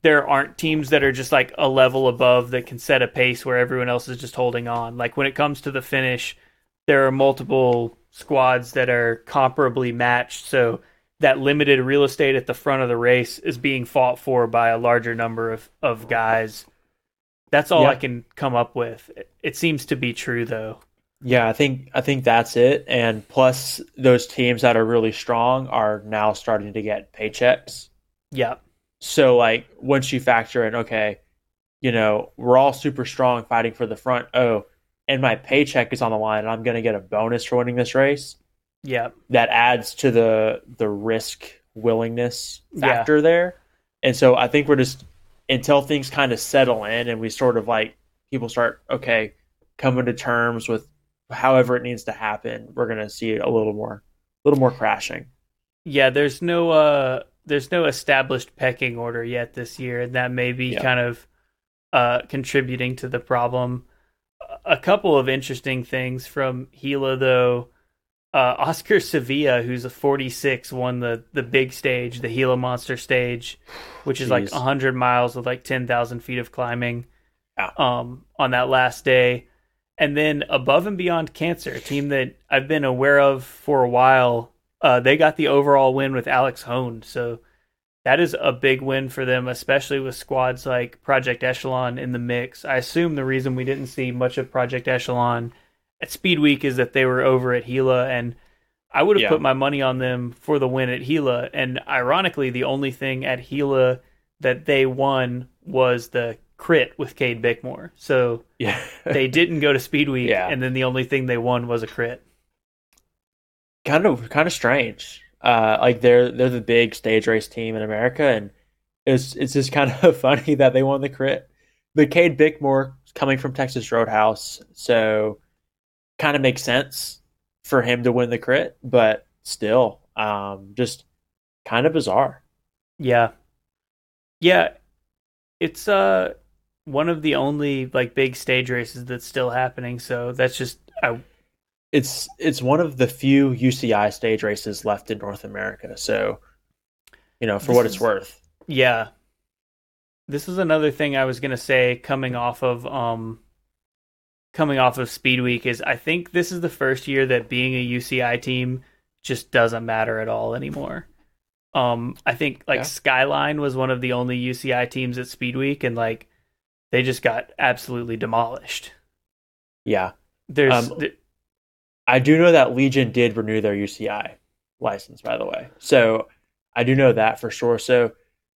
there aren't teams that are just like a level above that can set a pace where everyone else is just holding on. Like when it comes to the finish, there are multiple squads that are comparably matched, so that limited real estate at the front of the race is being fought for by a larger number of, of guys. That's all. I can come up with. It, seems to be true though. Yeah, I think I think that's it. And plus, those teams that are really strong are now starting to get paychecks. Yeah. So like once you factor in, okay, you know, we're all super strong fighting for the front. Oh, and my paycheck is on the line and I'm gonna get a bonus for winning this race. Yeah. That adds to the the risk willingness Yeah. factor there. And so I think we're just until things kind of settle in and we sort of like people start, okay, coming to terms with however it needs to happen, we're gonna see a little more a little more crashing. Yeah, there's no uh there's no established pecking order yet this year, and that may be Yeah. kind of uh contributing to the problem. A couple of interesting things from Gila though. Uh, Oscar Sevilla, who's a 46, won the the big stage, the Gila Monster stage, which is like 100 miles with like 10,000 feet of climbing. Yeah. Um, on that last day, and then above and beyond cancer, a team that I've been aware of for a while. Uh, they got the overall win with Alex Hoehn, so that is a big win for them, especially with squads like Project Echelon in the mix. I assume the reason we didn't see much of Project Echelon at Speed Week is that they were over at Gila, and I would have Yeah. put my money on them for the win at Gila. And ironically, the only thing at Gila that they won was the crit with Cade Bickmore. So Yeah. they didn't go to Speed Week, Yeah. and then the only thing they won was a crit. kind of kind of strange. Uh, like they're they're the big stage race team in America, and it's it's just kind of funny that they won the crit. But Cade Bickmore coming from Texas Roadhouse, so kind of makes sense for him to win the crit, but still, um, just kind of bizarre. Yeah. Yeah. It's uh one of the only like big stage races that's still happening, so that's just I It's it's one of the few UCI stage races left in North America, so you know for This what it's is- worth. yeah. This is another thing I was going to say coming off of um coming off of Speed Week is I think this is the first year that being a UCI team just doesn't matter at all anymore. Um I think like Yeah. Skyline was one of the only UCI teams at Speed Week and like they just got absolutely demolished. Yeah, There's Um, th- I do know that Legion did renew their UCI license, by the way. So I do know that for sure. So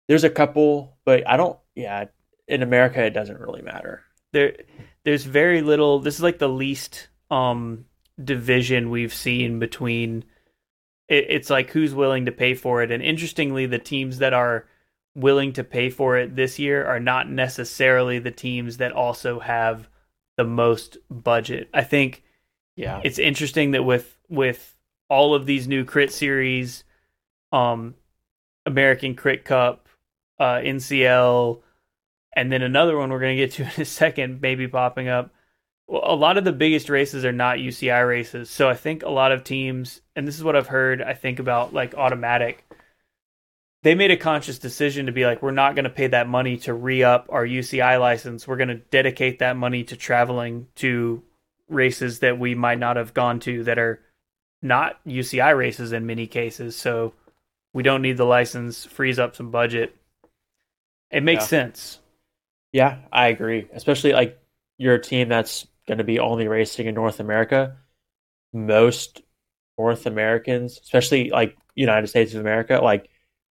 there's a couple, but I don't. Yeah, in America, it doesn't really matter. there there's very little. This is like the least um division we've seen between. It, it's like who's willing to pay for it, and interestingly, the teams that are willing to pay for it this year are not necessarily the teams that also have the most budget. I think Yeah. it's interesting that with with all of these new crit series, um, American Crit Cup, uh, NCL, and then another one we're going to get to in a second, maybe popping up. A lot of the biggest races are not UCI races, so I think a lot of teams, and this is what I've heard. I think about like automatic. They made a conscious decision to be like, we're not going to pay that money to re up our UCI license. We're going to dedicate that money to traveling to races that we might not have gone to that are not UCI races in many cases. So we don't need the license, frees up some budget. It makes Yeah. sense. Yeah, I agree. Especially like you're a team that's going to be only racing in North America. Most North Americans, especially like United States of America, like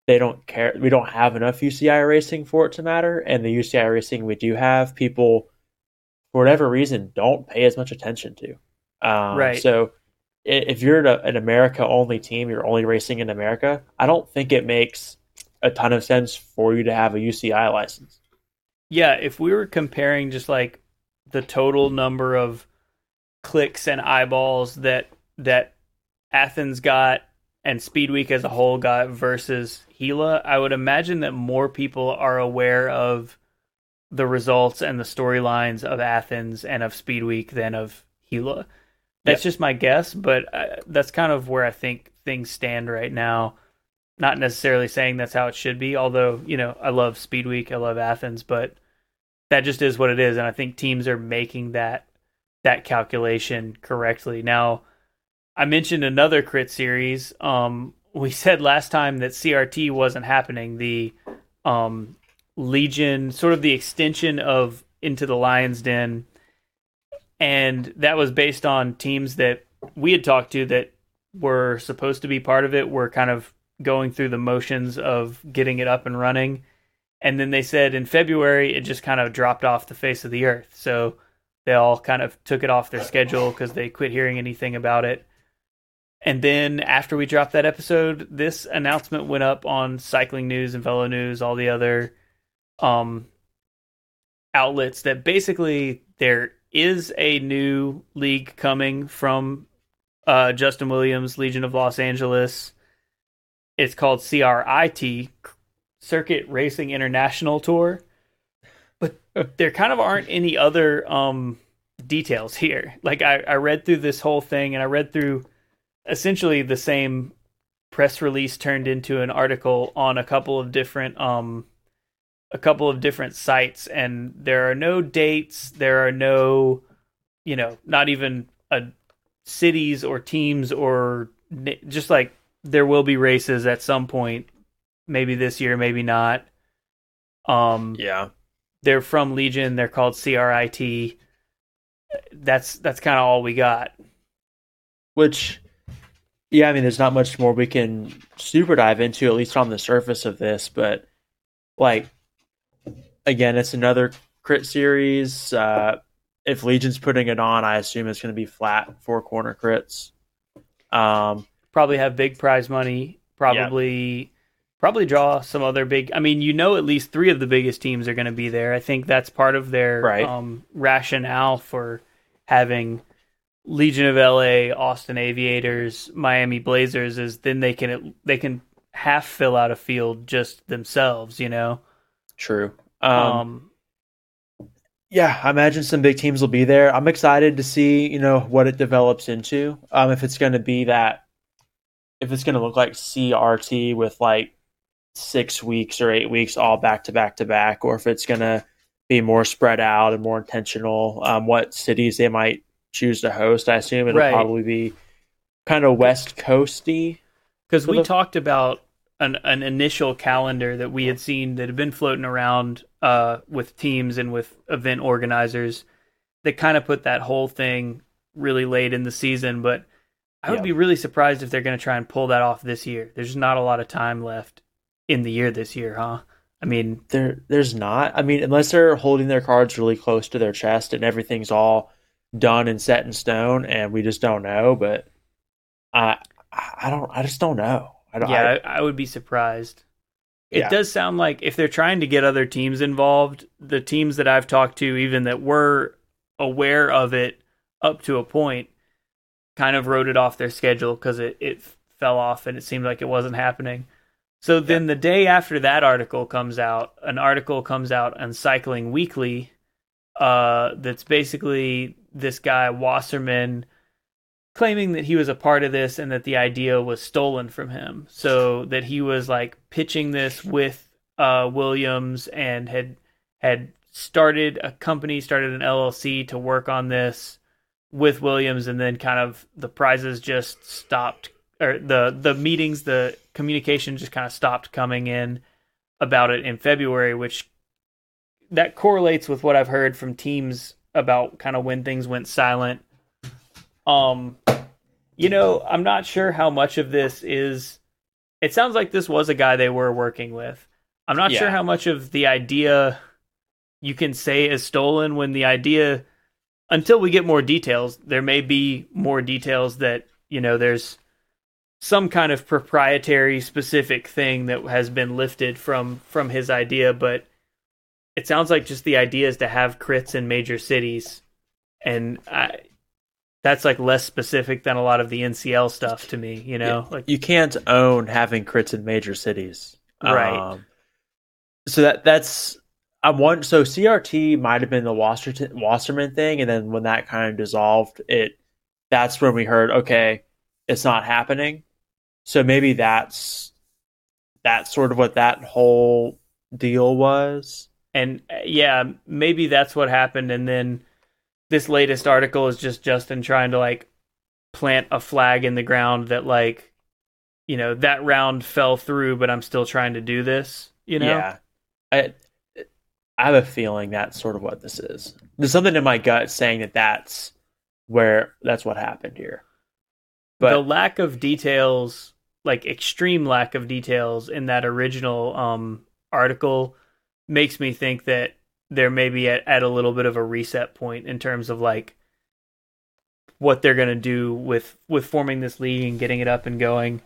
they don't care. We don't have enough UCI racing for it to matter. And the UCI racing we do have, people for whatever reason don't pay as much attention to. Um, Right. So if you're an, America only team, you're only racing in America. I don't think it makes a ton of sense for you to have a UCI license. Yeah, if we were comparing just like the total number of clicks and eyeballs that that Athens got and Speed Week as a whole got versus Gila, I would imagine that more people are aware of the results and the storylines of Athens and of Speed Week than of Gila. That's just my guess, but uh, that's kind of where I think things stand right now. Not necessarily saying that's how it should be, although, you know, I love Speed Week, I love Athens, but that just is what it is and I think teams are making that that calculation correctly. Now, I mentioned another crit series. Um, we said last time that CRT wasn't happening. The um, Legion, sort of the extension of Into the Lion's Den, and that was based on teams that we had talked to that were supposed to be part of it. Were kind of going through the motions of getting it up and running, and then they said in February it just kind of dropped off the face of the earth. So they all kind of took it off their schedule because they quit hearing anything about it. And then after we dropped that episode, this announcement went up on Cycling News and Velo News, all the other um, outlets that basically there is a new league coming from uh, Justin Williams, Legion of Los Angeles. It's called CRIT, Circuit Racing International Tour. But there kind of aren't any other um, details here. Like I, I read through this whole thing and I read through essentially the same press release turned into an article on a couple of different um a couple of different sites and there are no dates there are no you know not even a cities or teams or just like there will be races at some point maybe this year maybe not um Yeah. they're from legion they're called crit that's that's kind of all we got Which, yeah, I mean, there's not much more we can super dive into, at least on the surface of this. But, like, again, it's another crit series. Uh, if Legion's putting it on, I assume it's going to be flat four corner crits. Um, probably have big prize money. Probably, probably draw some other big. I mean, you know, at least three of the biggest teams are going to be there. I think that's part of their Right. um, rationale for having Legion of LA, Austin Aviators, Miami Blazers. Is then they can they can half fill out a field just themselves. You know. true. Um, Um, yeah, I imagine some big teams will be there. I'm excited to see, you know, what it develops into. Um, if it's going to be that, if it's going to look like CRT with like six weeks or eight weeks all back to back to back, or if it's going to be more spread out and more intentional. Um, what cities they might choose to host, I assume it'll Right. probably be kind of West Coasty. because we talked about an, an initial calendar that we had seen that had been floating around uh, with teams and with event organizers that kind of put that whole thing really late in the season. But I would Yeah. be really surprised if they're going to try and pull that off this year. There's not a lot of time left in the year this year, huh? I mean, there there's not. I mean, unless they're holding their cards really close to their chest and everything's all done and set in stone, and we just don't know. But I I don't. I just don't know. I don't, yeah, I, I would be surprised. It Yeah. does sound like if they're trying to get other teams involved, the teams that I've talked to, even that were aware of it up to a point, kind of wrote it off their schedule because it, it fell off and it seemed like it wasn't happening. So then the day after that article comes out, an article comes out on Cycling Weekly uh, that's basically this guy, Wasserman, claiming that he was a part of this and that the idea was stolen from him. So that he was like pitching this with uh, Williams and had had started a company, started an LLC to work on this with Williams, and then kind of the prizes just stopped, or the the meetings, the communication just kind of stopped coming in about it in February, which that correlates with what I've heard from teams about kind of when things went silent. Um, you know, I'm not sure how much of this is. It sounds like this was a guy they were working with. I'm not sure how much of the idea you can say is stolen when the idea, until we get more details, there may be more details that, you know, there's some kind of proprietary specific thing that has been lifted from from his idea but it sounds like just the idea is to have crits in major cities and I, that's like less specific than a lot of the NCL stuff to me you know like you can't own having crits in major cities, Right. Um, so that that's I want. So CRT might have been the Wasserton, Wasserman thing, and then when that kind of dissolved, it that's when we heard okay, it's not happening. So maybe that's that's sort of what that whole deal was. and uh, yeah maybe that's what happened and then this latest article is just Justin trying to like plant a flag in the ground that like you know that round fell through but I'm still trying to do this you know Yeah, I I have a feeling that's sort of what this is. There's something in my gut saying that that's where that's what happened here. the lack of details like extreme lack of details in that original um article makes me think that they're maybe at, at a little bit of a reset point in terms of like what they're going to do with with forming this league and getting it up and going.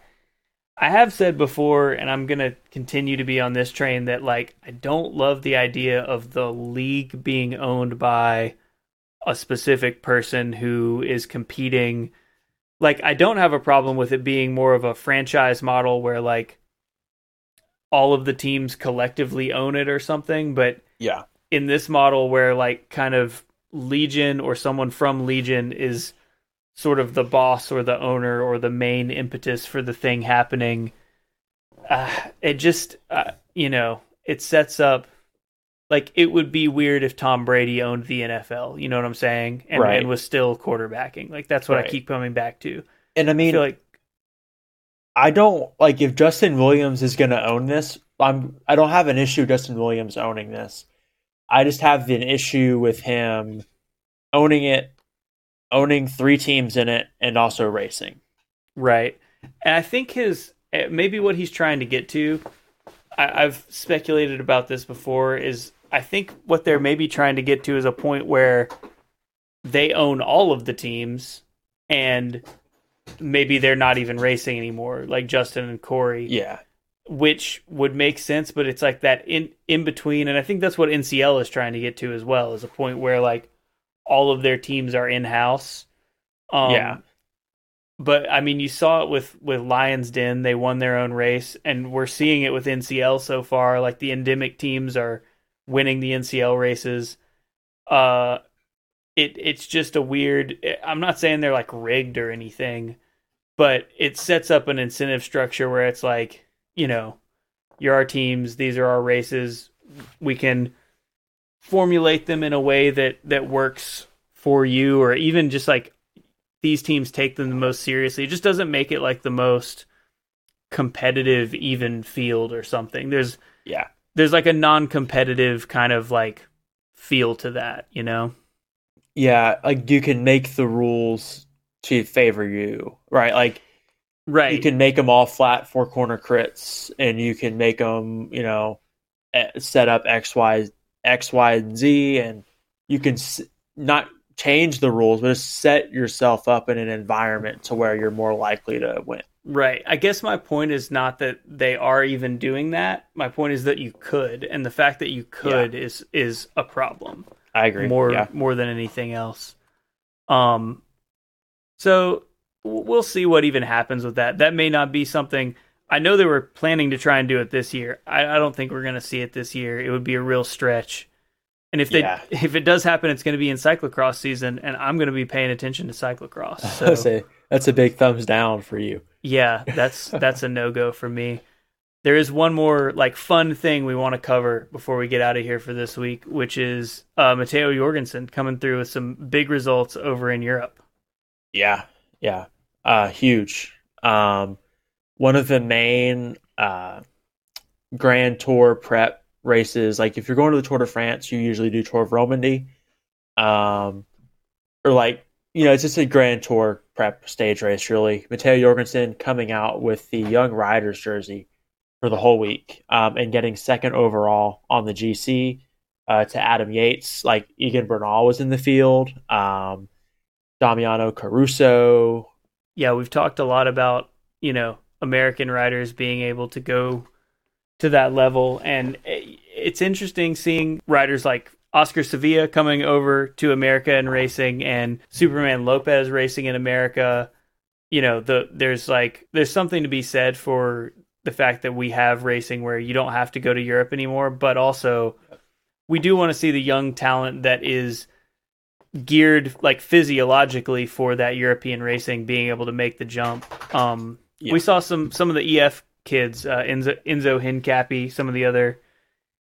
I have said before and i'm going to continue to be on this train that like i don't love the idea of the league being owned by a specific person who is competing. Like I don't have a problem with it being more of a franchise model where like all of the teams collectively own it or something, but yeah, in this model where like kind of Legion or someone from Legion is sort of the boss or the owner or the main impetus for the thing happening, uh, it just uh, you know it sets up like it would be weird if Tom Brady owned the NFL. You know what I'm saying? And, Right. and was still quarterbacking. Like that's what I keep coming back to. and I I mean, feel like I don't like if Justin Williams is going to own this. I'm I don't have an issue Justin Williams owning this. I just have an issue with him owning it, owning three teams in it, and also racing. Right. And I think his eh, maybe what he's trying to get to, I, I've speculated about this before, is I think what they're maybe trying to get to is a point where they own all of the teams and maybe they're not even racing anymore, like Justin and Corey, Yeah, which would make sense, but it's like that in in between, and I think that's what NCL is trying to get to as well, is a point where like all of their teams are in house. Um, Yeah. but I mean, you saw it with with Lions Den; they won their own race, and we're seeing it with NCL so far. Like the endemic teams are winning the NCL races. Uh, it it's just a weird. I'm not saying they're like rigged or anything, but it sets up an incentive structure where it's like, you know, you're our teams; these are our races. We can formulate them in a way that that works for you, or even just like these teams take them the most seriously. It just doesn't make it like the most competitive even field or something. There's yeah, there's like a non-competitive kind of like feel to that, you know? yeah. Like you can make the rules to favor you, right? Like Right. you can make them all flat four corner crits, and you can make them, you know, set up X, Y, X, Y, and Z, and you can s- not change the rules, but just set yourself up in an environment to where you're more likely to win. Right. I guess my point is not that they are even doing that. My point is that you could, and the fact that you could is is a problem. I agree. more yeah. more than anything else. Um, so we'll see what even happens with that. That may not be something. I know they were planning to try and do it this year. I, I don't think we're going to see it this year. It would be a real stretch. And if they Yeah. if it does happen, it's going to be in cyclocross season, and I'm going to be paying attention to cyclocross. So say that's a big thumbs down for you. yeah, that's that's a no go for me. There is one more like fun thing we want to cover before we get out of here for this week, which is uh, Matteo Jorgenson coming through with some big results over in Europe. Yeah, yeah, uh, huge. Um, one of the main uh, Grand Tour prep races, like if you're going to the Tour de France, you usually do Tour of Romandy, um, or like you know, it's just a Grand Tour prep stage race. Really, Matteo Jorgenson coming out with the Young Riders jersey for the whole week um, and getting second overall on the GC uh, to Adam Yates. Like Egan Bernal was in the field. Um, Damiano Caruso. Yeah, we've talked a lot about you know American riders being able to go to that level, and it's interesting seeing riders like Oscar Sevilla coming over to America and racing, and Superman Lopez racing in America. You know, the there's like there's something to be said for the fact that we have racing where you don't have to go to Europe anymore, but also we do want to see the young talent that is geared like physiologically for that European racing being able to make the jump. Um, Yeah. We saw some some of the EF kids, uh, Enzo, Enzo Hincapie, some of the other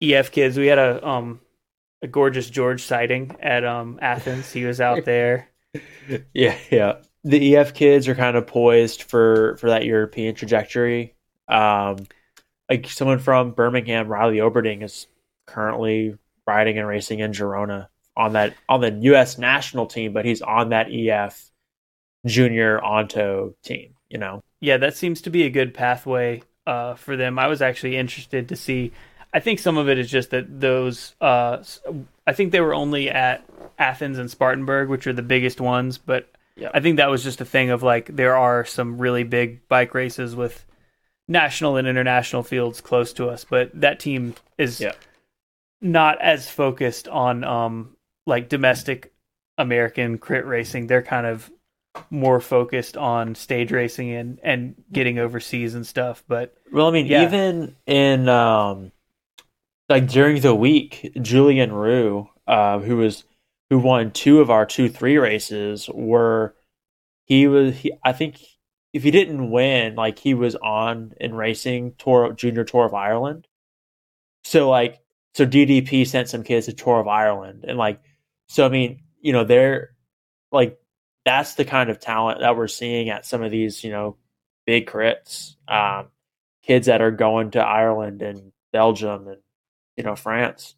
EF kids. We had a um a gorgeous George sighting at um Athens. He was out there. Yeah, yeah. The EF kids are kind of poised for for that European trajectory. Um, like someone from Birmingham, Riley Oberding is currently riding and racing in Girona on that on the U.S. national team, but he's on that EF junior Onto team. You know, Yeah, that seems to be a good pathway uh, for them. I was actually interested to see. I think some of it is just that those. Uh, I think they were only at Athens and Spartanburg, which are the biggest ones. But Yeah. I think that was just a thing of like there are some really big bike races with national and international fields close to us, but that team is Yeah. not as focused on um like domestic American crit racing. They're kind of more focused on stage racing and and getting overseas and stuff. But Well, I mean, Yeah. even in um, like during the week, Julian Rue, uh, who was who won two of our two three races, were he was he, I think if he didn't win, like he was on in racing tour junior tour of Ireland. So like so DDP sent some kids to tour of Ireland, and like so I mean you know they're like that's the kind of talent that we're seeing at some of these you know big crits. Um, kids that are going to Ireland and Belgium and you know France.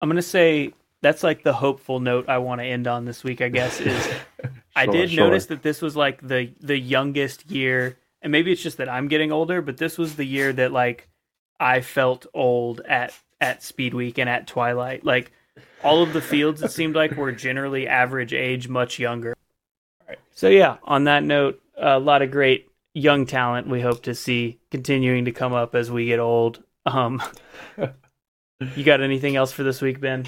I'm gonna say that's like the hopeful note I want to end on this week. I guess is I did sure. notice that this was like the the youngest year, and maybe it's just that I'm getting older, but this was the year that like I felt old at at Speed Week and at Twilight. Like all of the fields, it seemed like were generally average age, much younger. Right. So yeah, on that note, a lot of great young talent we hope to see continuing to come up as we get old. Um, you got anything else for this week, Ben?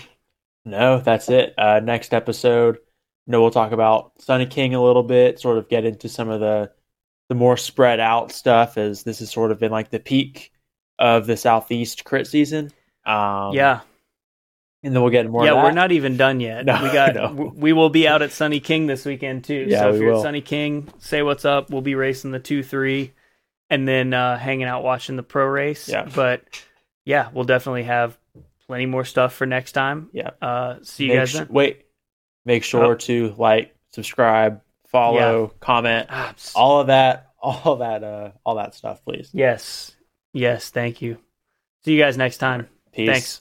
No, that's it. Uh, next episode, you know, we'll talk about Sunny King a little bit, sort of get into some of the the more spread out stuff, as this has sort of been like the peak of the southeast crit season. Um, yeah, and then we'll get more. yeah, of that. we're not even done yet. No, we got no. we will be out at Sunny King this weekend too. Yeah, so if we you're will. at Sunny King, say what's up. We'll be racing the two three, and then uh, hanging out watching the pro race. Yeah. but yeah, we'll definitely have plenty more stuff for next time. Yeah. Uh, see you Make guys then. wait, make sure Oh. to like, subscribe, follow, comment, Ah, ps- all of that, all that, uh, all that stuff, please. yes, yes, thank you. See you guys next time. Peace. Thanks.